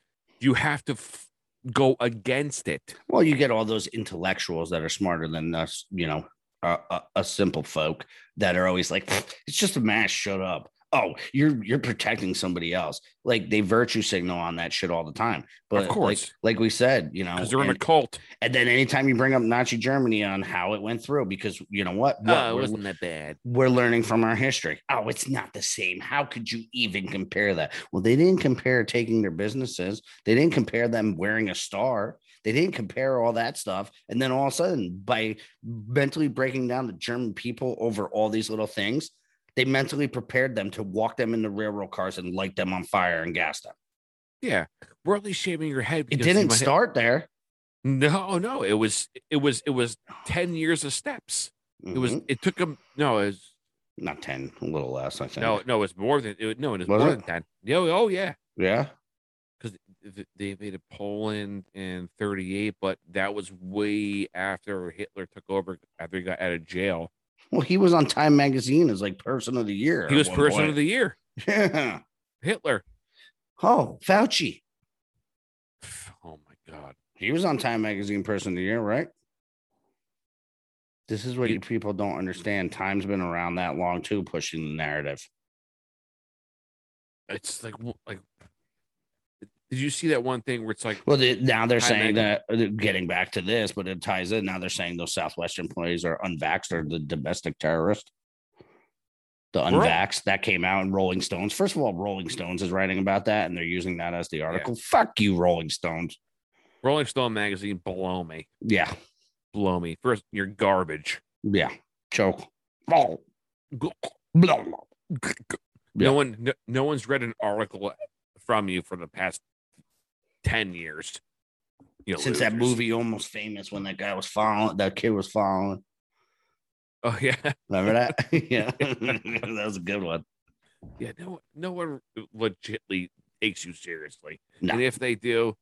You have to f- go against it. Well, you get all those intellectuals that are smarter than us, you know, a, a, a simple folk that are always like, it's just a mask. Shut up. Oh, you're you're protecting somebody else. Like they virtue signal on that shit all the time. But of course. like, we said, you know, Because they're in a cult. and then anytime you bring up Nazi Germany on how it went through, because you know what, oh, What? Oh, it wasn't that bad. we're learning from our history. Oh, it's not the same. How could you even compare that? Well, they didn't compare taking their businesses. They didn't compare them wearing a star. They didn't compare all that stuff. And then all of a sudden, by mentally breaking down the German people over all these little things, they mentally prepared them to walk them in the railroad cars and light them on fire and gas them. Yeah. We're only shaving your head. It didn't start there. No, no. It was it was it was 10 years of steps. It was mm-hmm. it took them no, it was not 10, a little less, I think. no, no, it was more than it no, it was, Was more it? than 10. Yeah, oh, oh yeah. Yeah. because they invaded Poland in 38, but that was way after Hitler took over, after he got out of jail. Well, he was on Time Magazine as like person of the year. He was person of the year. Yeah. Hitler. Oh, Fauci. Oh my God. He was on Time Magazine Person of the Year, right? This is what You- you people don't understand. Time's been around that long too, pushing the narrative. It's like, like, did you see that one thing where it's like, Well, the, now they're saying that uh, getting back to this, but it ties in. Now they're saying those Southwest employees are unvaxxed or the domestic terrorist. The unvaxxed that came out in Rolling Stones. First of all, Rolling Stones is writing about that and they're using that as the article. Fuck you, Rolling Stones. Rolling Stone magazine, blow me, Yeah. blow me. First, you're garbage. Yeah. Choke. Yeah. No one, no, no one's read an article from you for the past ten years. You know, Since that movie Almost Famous when that guy was following, that kid was following. Oh yeah, Remember that? yeah. that was a good one. yeah. No, no one legitly takes you seriously, No. and if they do,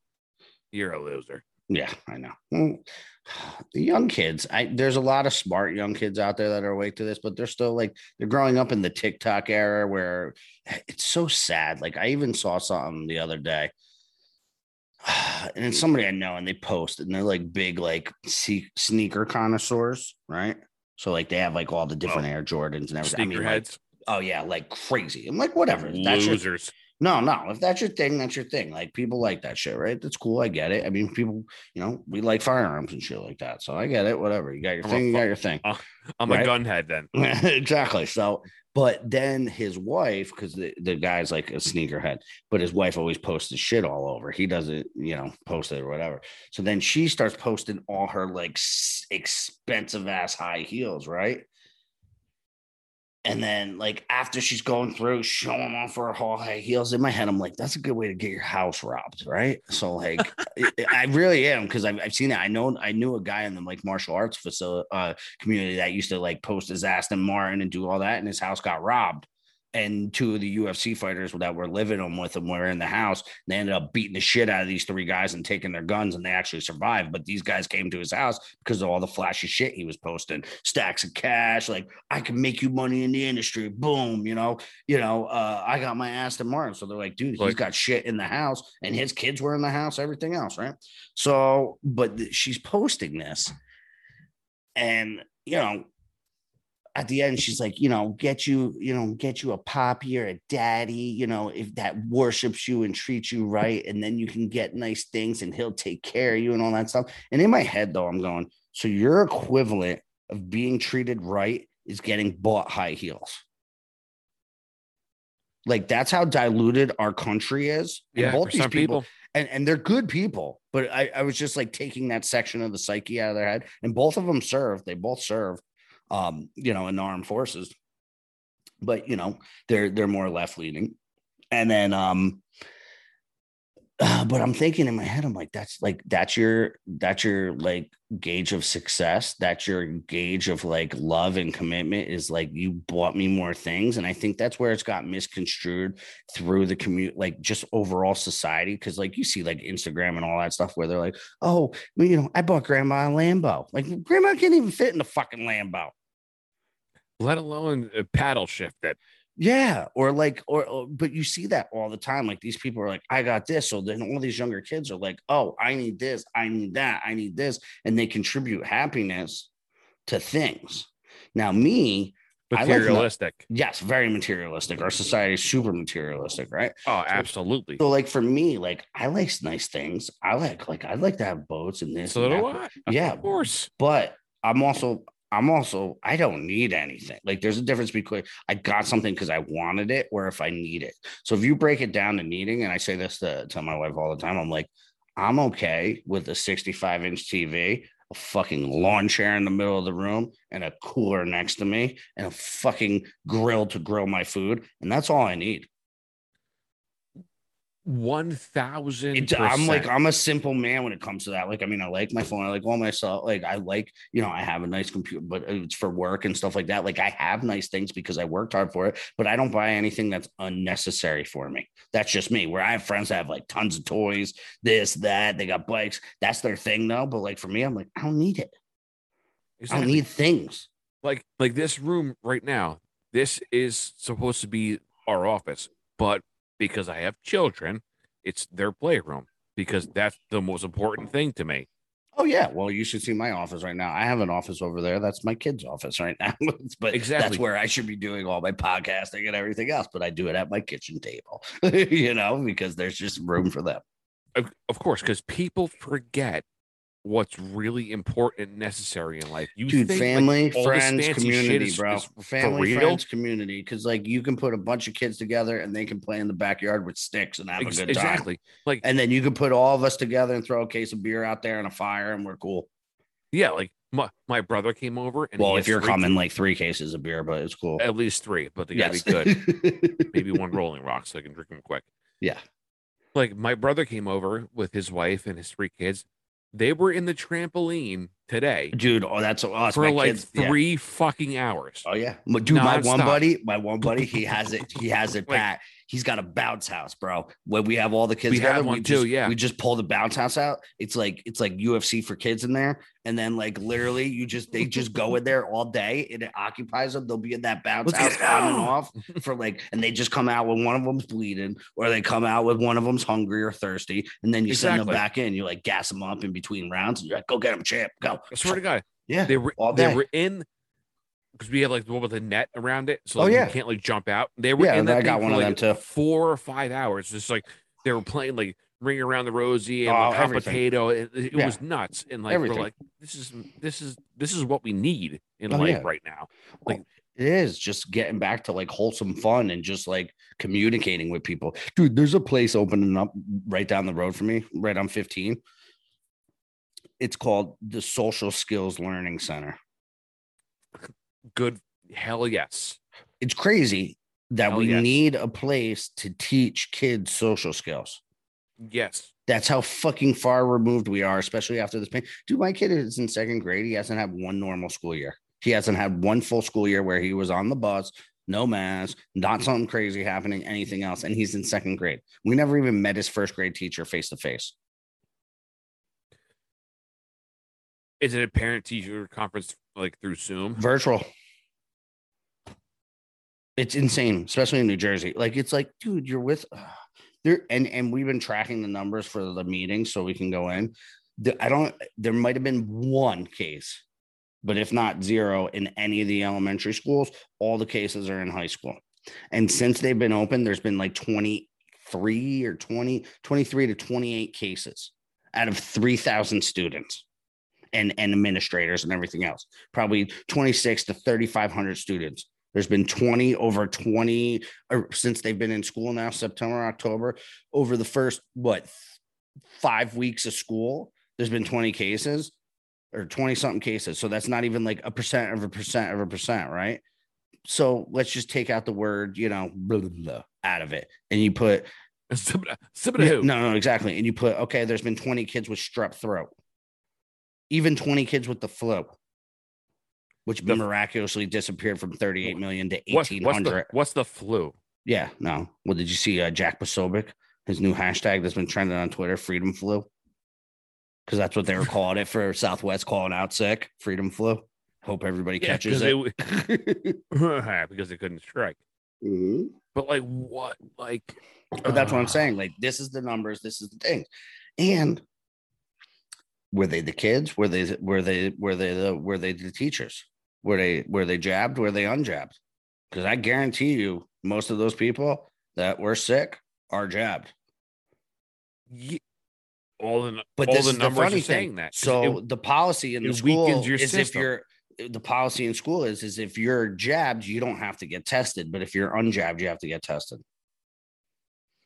you're a loser. Yeah, I know. Well, the young kids, I there's a lot of smart young kids out there that are awake to this, but they're still like they're growing up in the TikTok era where eh, it's so sad. Like I even saw something the other day. And it's somebody I know, and they post, and they're like big, like sneaker connoisseurs, right? So like they have like all the different Air Jordans and everything. I mean, like, oh yeah, like crazy. I'm like, whatever. That's your losers. no, no. If that's your thing, that's your thing. Like people like that shit, right? That's cool. I get it. I mean, people, you know, we like firearms and shit like that. So I get it. Whatever. You got your I'm a thing, you got your thing. Uh, I'm Right? a gunhead then. exactly. So, but then his wife, because the, the guy's like a sneakerhead, but his wife always posts his shit all over. He doesn't, you know, post it or whatever. So then she starts posting all her like expensive ass high heels, right? And then, like, after she's going through showing off her whole high heels, in my head, I'm like, that's a good way to get your house robbed, right? So, like, I- I really am because I've, I've seen it. I know I knew a guy in the like martial arts facility uh, community that used to like post his Aston Martin and do all that, and his house got robbed. And two of the UFC fighters that were living him with them were in the house. They ended up beating the shit out of these three guys and taking their guns, and they actually survived. But these guys came to his house because of all the flashy shit he was posting, stacks of cash, like I can make you money in the industry. Boom, you know, you know, uh, I got my Aston Martin. So they're like, dude, he's got shit in the house, and his kids were in the house, everything else, right? So, but th- she's posting this, and you know, at the end, she's like, you know, get you, you know, get you a poppy or a daddy, you know, if that worships you and treats you right, and then you can get nice things, and he'll take care of you and all that stuff. And in my head, though, I'm going, so your equivalent of being treated right is getting bought high heels. Like that's how diluted our country is. And Yeah, both these people, people, and, and they're good people, but I, I was just like taking that section of the psyche out of their head. And both of them serve, they both serve um, you know, in the armed forces. But you know, they're they're more left leaning. And then um but I'm thinking in my head, I'm like, that's like that's your that's your like gauge of success. That's your gauge of like love and commitment is like you bought me more things. And I think that's where it's got misconstrued through the community, like just overall society. Cause like you see like Instagram and all that stuff where they're like, oh, you know, I bought grandma a Lambo. Like grandma can't even fit in the fucking Lambo. let alone a paddle shift it. Yeah, or like, or, or but you see that all the time. Like these people are like, I got this. So then all these younger kids are like, oh, I need this, I need that, I need this, and they contribute happiness to things. Now, me, I like Materialistic. yes, very materialistic. Our society is super materialistic, right? oh, absolutely. So, like for me, like I like nice things. I like, like I like to have boats and this. So and do. I. Yeah, Of course. but I'm also I'm also I don't need anything. Like there's a difference between I got something because I wanted it or if I need it. So if you break it down to needing, and I say this to, to my wife all the time, I'm like, I'm okay with a 65 inch TV, a fucking lawn chair in the middle of the room, and a cooler next to me, and a fucking grill to grill my food, and that's all I need. One thousand. I'm like I'm a simple man when it comes to that. Like, I mean, I like my phone, I like all my stuff. Like, I like, you know, I have a nice computer, but it's for work and stuff like that. Like, I have nice things because I worked hard for it, but I don't buy anything that's unnecessary for me. That's just me. Where I have friends that have like tons of toys, this, that, they got bikes. That's their thing, though. But like for me, I'm like, I don't need it. I don't need things. like like this room right now. This is supposed to be our office, but because I have children, it's their playroom because that's the most important thing to me. Oh yeah, well you should see my office right now. I have an office over there. That's my kid's office right now. but exactly. that's where I should be doing all my podcasting and everything else. But I do it at my kitchen table, you know, because there's just room for them. Of, of course, because people forget what's really important and necessary in life. You Dude, think, family, this friends, community, is- bro. is family, friends, community. Because like you can put a bunch of kids together and they can play in the backyard with sticks and have Ex- a good time. exactly. Like And then you can put all of us together and throw a case of beer out there and a fire, and we're cool. yeah, like my, my brother came over and Well, if you're coming, like three cases of beer, but it's cool. at least three, but they gotta be good. Maybe one rolling rock so I can drink them quick. yeah. Like my brother came over with his wife and his three kids. They were in the trampoline today Dude, oh, that's us. for my like kids, yeah. three fucking hours. Oh yeah, dude. My one buddy, my one buddy, he has it. He has it Like- back. He's got a bounce house, bro. When we have all the kids We have one we too, just, yeah. We just pull the bounce house out. It's like it's like UFC for kids in there, and then like literally, you just they just go in there all day, and it occupies them. They'll be in that bounce Let's house on and off for like, and they just come out when one of them's bleeding, or they come out with one of them's hungry or thirsty, and then you send them back in. You like gas them up in between rounds, and you're like, go get them, champ, go. I swear to God, Yeah, they were all they were in because we had like the one with the net around it, so Oh, yeah. you can't like jump out. They were Yeah, in that I got one for, of like, them, too. Four or five hours, just like they were playing like ring around the rosy and Oh, like, hot potato. It, it Yeah. was nuts, and like Everything. we're like, this is this is this is what we need in Oh, life yeah. right now. Oh, like it is just getting back to like wholesome fun and just like communicating with people. Dude, there's a place opening up right down the road for me, right on 15. It's called the Social Skills Learning Center. Good, hell yes. It's crazy that Hell we yes. need a place to teach kids social skills. Yes. That's how fucking far removed we are, especially after this pain. Dude, my kid is in second grade. He hasn't had one normal school year. He hasn't had one full school year where he was on the bus, no mask, not something crazy happening, anything else. And he's in second grade. We never even met his first grade teacher face to face. Is it a parent teacher conference like through Zoom? Virtual. It's insane, especially in New Jersey. Like it's like, dude, you're with there, and and we've been tracking the numbers for the meetings so we can go in. The- I don't. There might have been one case, but if not zero, in any of the elementary schools, all the cases are in high school. And since they've been open, there's been like 23 or 20, 23 to 28 cases out of 3,000 students and, and administrators and everything else. Probably 26 to 3,500 students. There's been 20 over 20 or since they've been in school now, September, October, over the first what five weeks of school, there's been 20 cases or 20 something cases. So that's not even like a percent of a percent of a percent, right? So let's just take out the word, you know, blah, blah, blah, out of it. And you put, Sibida- Sibida who? no, no, exactly. And you put, okay, there's been 20 kids with strep throat, even 20 kids with the flu, which The- miraculously disappeared from 38 million to What's, what's, 1800. the, what's the flu? Yeah, no. Well, did you see uh, Jack Posobiec, his new hashtag that's been trending on Twitter, Freedom Flu? Because that's what they were calling it for Southwest calling out sick, Freedom Flu. Hope everybody Yeah, catches it. they- because they couldn't strike. Mhm. But like what? Like But that's what I'm uh, saying. Like, this is the numbers, this is the thing. And were they the kids? Were they were they were they the were they the teachers? Were they were they jabbed? Were they unjabbed? Because I guarantee you, most of those people that were sick are jabbed. ye- all the But all this the is the numbers funny are saying thing. that. So it- the policy in the school is if you're the policy in school is is if you're jabbed, you don't have to get tested. But if you're unjabbed, you have to get tested.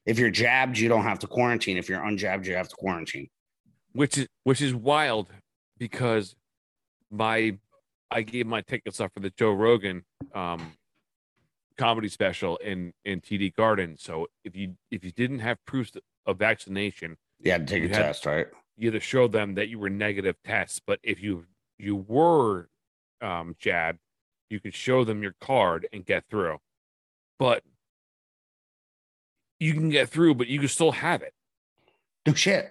If you're jabbed, you don't have to quarantine. If you're unjabbed, you have to quarantine. Which is which is wild because my I gave my tickets up for the Joe Rogan um comedy special in in TD Garden. So if you if you didn't have proofs of vaccination, You had to take a had- test, right? you had to show them that you were negative tests. But if you you were um jabbed, you could show them your card and get through. But you can get through, but you can still have it. No shit.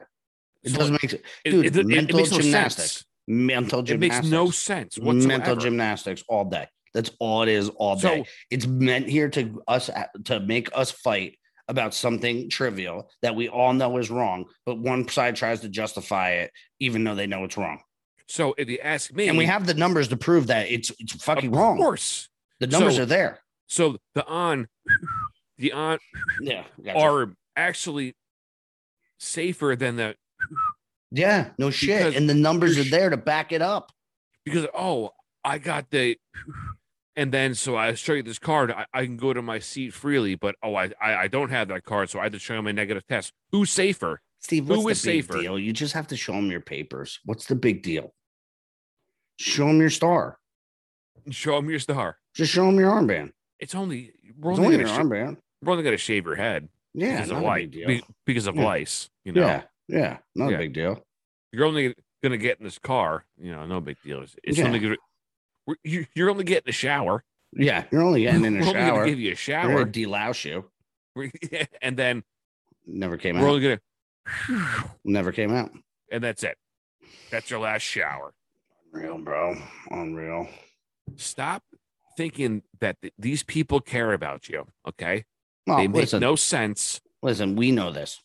It So doesn't make it, dude, it, it- it mental no gymnastics. sense. mental It gymnastics. makes no sense whatsoever. mental gymnastics all day. That's all it is all day. So it's meant here to us to make us fight about something trivial that we all know is wrong, but one side tries to justify it even though they know it's wrong. So if you ask me, And we have the numbers to prove that it's it's fucking wrong. Of course. The numbers So- are there. So the on, the on Yeah, gotcha. are actually safer than the Yeah, no shit. Because and the numbers are there to back it up. because oh, I got the, and then so I show you this card. I, I can go to my seat freely, but oh, I, I I don't have that card, so I had to show you my negative test. Who's safer? Steve, Who is safer? deal? You just have to show them your papers. What's the big deal? Show them your star. Show them your star. Just show them your armband. It's only we're It's only, only your sh- armband. we're only gonna shave your head Yeah, because of not a lice. big deal. be- because of Yeah. lice. You know, Yeah, yeah, not Yeah. a big deal. you're only gonna get in this car. You know, no big deal. It's, it's Yeah. only gonna. we're- you- You're only getting a shower. Yeah, you're only getting in a we're shower. give you a We're shower, gonna delouse you. and then Never came we're out. only gonna, Never came out. and that's it. That's your last shower. Unreal, bro. Unreal. Stop thinking that th- these people care about you. Okay, Well, they make listen, no sense. listen, we know this.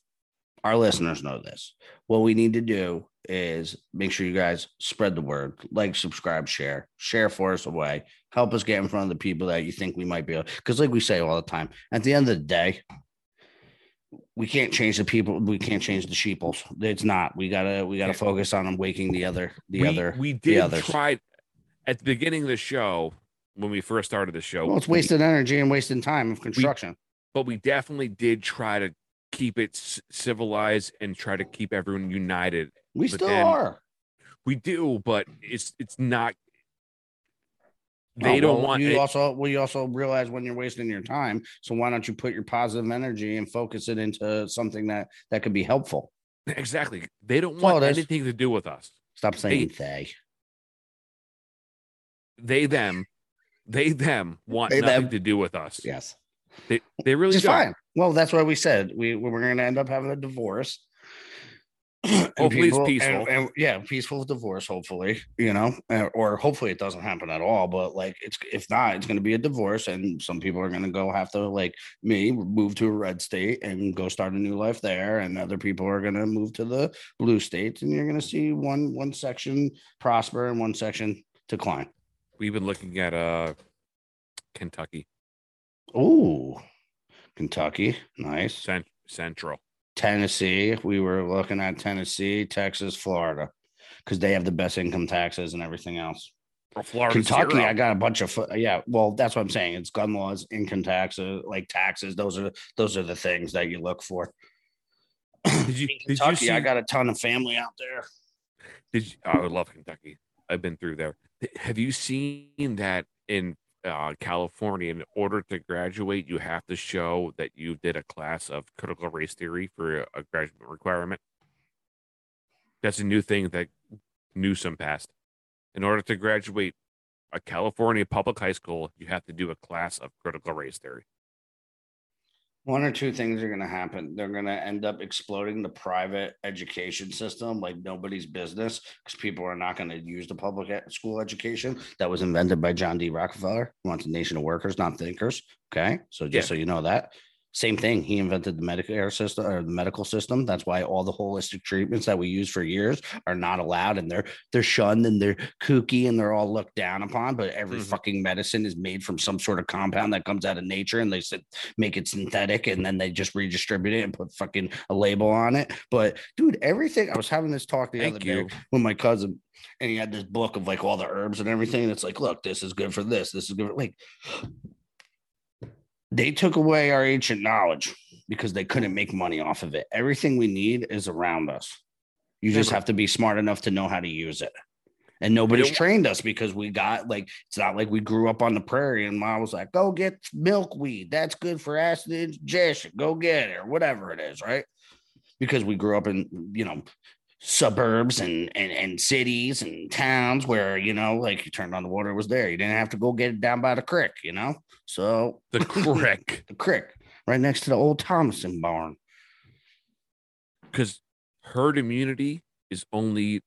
Our listeners know this. What we need to do is make sure you guys spread the word, like, subscribe, share, share for us away. Help us get in front of the people that you think we might be. Able. Because, like we say all the time, at the end of the day, we can't change the people. We can't change the sheeples. It's not. We gotta. We gotta focus on them waking the other. The we, other. we did others. try at the beginning of the show when we first started the show. Well, it's we- wasted energy and wasting time of construction. but we definitely did try to keep it c- civilized and try to keep everyone united. We but still are. We do, but it's it's not. Oh, they Oh, don't well, want you it- also well, you also realize when you're wasting your time. So why don't you put your positive energy and focus it into something that that could be helpful? exactly. They don't That's want it is. anything to do with us. Stop saying they. They them, they them want They, nothing them. to do with us. Yes, They they really which is don't. fine. Well, that's why we said we, we were going to end up having a divorce. And Hopefully it's peaceful. and- yeah, peaceful divorce. Hopefully, you know, uh, or hopefully it doesn't happen at all. But like, it's if not, it's going to be a divorce, and some people are going to go have to like me move to a red state and go start a new life there, and other people are going to move to the blue states, and you're going to see one one section prosper and one section decline. We've been looking at uh Kentucky Oh, Kentucky, nice. cent- Central. Tennessee. We were looking at Tennessee, Texas, Florida, because they have the best income taxes and everything else. Or Florida. Kentucky, zero. I got a bunch of yeah. Well, that's what I'm saying. It's gun laws, income taxes, like taxes. Those are those are the things that you look for. Did you, In did you Kentucky, see? I got a ton of family out there. Did you, oh, I would love Kentucky. I've been through there. Have you seen that in uh, California? In order to graduate, you have to show that you did a class of critical race theory for a, graduate requirement. That's a new thing that Newsom passed. In order to graduate a California public high school, you have to do a class of critical race theory. One or two things are going to happen. They're going to end up exploding the private education system like nobody's business because people are not going to use the public school education that was invented by John D. Rockefeller. He wants a nation of workers, not thinkers. Okay. So just Yeah. so you know that. Same thing. He invented the Medicare system or the medical system. That's why all the holistic treatments that we use for years are not allowed and they're they're shunned and they're kooky and they're all looked down upon. But every Mhm. fucking medicine is made from some sort of compound that comes out of nature and they said make it synthetic and then they just redistribute it and put fucking a label on it. But dude, everything I was having this talk the Thank other you. day with my cousin, and he had this book of like all the herbs and everything. And it's like, look, this is good for this, this is good. For, like they took away our ancient knowledge because they couldn't make money off of it. Everything we need is around us. You just have to be smart enough to know how to use it. And nobody's trained us because we got like it's not like we grew up on the prairie and mom was like, go get milkweed. That's good for acid indigestion. Go get it, or whatever it is, right? Because we grew up in, you know, suburbs and, and and cities and towns where, you know, like you turned on the water, it was there. You didn't have to go get it down by the creek, you know. So The creek the creek right next to the old Thomason barn. because herd immunity is only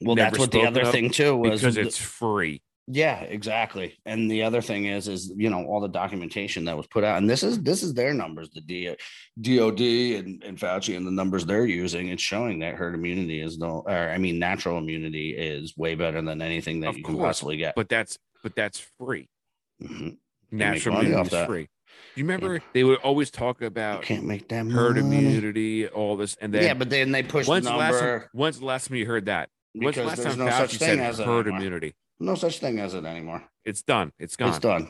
Well, that's what the other thing too was. because the- it's free. Yeah, exactly. And the other thing is, is you know all the documentation that was put out, and this is this is their numbers, the D, DOD and, and Fauci, and the numbers they're using. It's showing that herd immunity is no, or I mean, natural immunity is way better than anything that Of you can possibly get. But that's but that's free. Mhm. Natural immunity is that. free. you remember they would always talk You about can't make that herd money. immunity, all this, and then yeah, but then they push the when's the last time, number when's the last time you heard that? When's the because last there's time no Fauci such thing said herd anymore. immunity? No such thing as it anymore. It's done. It's gone. It's done.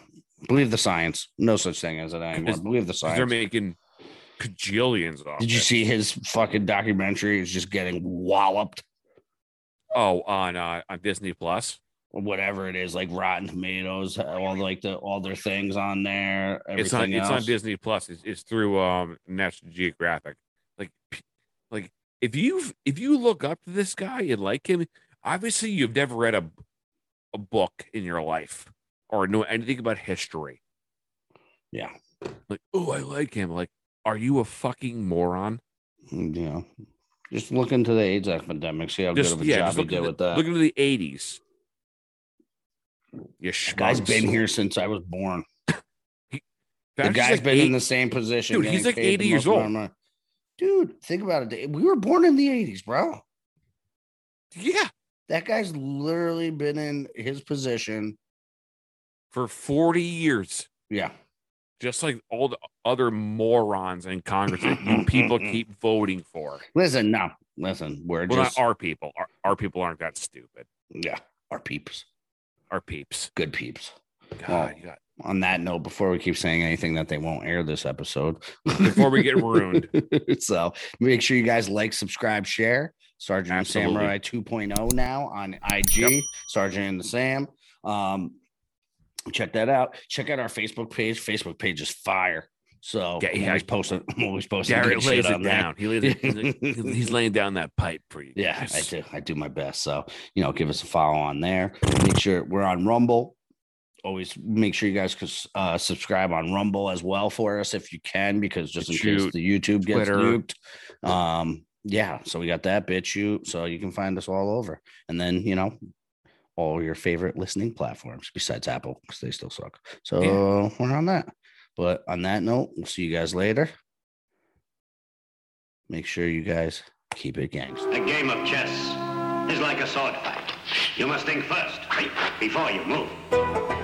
Believe the science. No such thing as it anymore. Believe the science. They're making cajillions off. Did you it. see his fucking documentary? He's just getting walloped. Oh, on uh, on Disney Plus. whatever it is, like Rotten Tomatoes, all like the all their things on there. Everything It's on else. it's on Disney Plus. It's, it's through um National Geographic. Like like if you if you look up to this guy and like him, obviously you've never read a a book in your life or know anything about history. Yeah, Like, oh, I like him. Like, are you a fucking moron? Mm, yeah. just look into the AIDS epidemic. See how Just good of a yeah, job he did at with the, that. look into the eighties. You The guy's been here since I was born. The Fauci's guy's like been in the same position. Dude, he's like 80 years old. Dude, think about it. We were born in the 80s, bro. Yeah, That guy's literally been in his position. for forty years. Yeah. just like all the other morons in Congress that you people keep voting for. Listen, no. Listen, we're Well, just not our people. Our, our people aren't that stupid. yeah, our peeps. Our peeps. Good peeps. God, Well, you got, On that note, before we keep saying anything that they won't air this episode, before we get ruined. so make sure you guys like, subscribe, share. Sergeant Absolutely. Samurai 2.0 now on IG. Yep. Sergeant and the Sam. Um, check that out. Check out our Facebook page. Facebook page is fire. So Yeah, always posting. I'm always posting. Garrett shit lays it on down. He lays he's, he's laying down that pipe for you. Yeah, I do. I do my best. So, you know, give us a follow on there. Make sure we're on Rumble. Always make sure you guys uh, subscribe on Rumble as well for us if you can, because just in case the YouTube gets Twitter. nuked. Um, yeah, so we got that BitChute, so you can find us all over, and then you know all your favorite listening platforms besides Apple because they still suck. So we're on that. But on that note, we'll see you guys later. Make sure you guys keep it gangster. A game of chess is like a sword fight. You must think first. Before you move.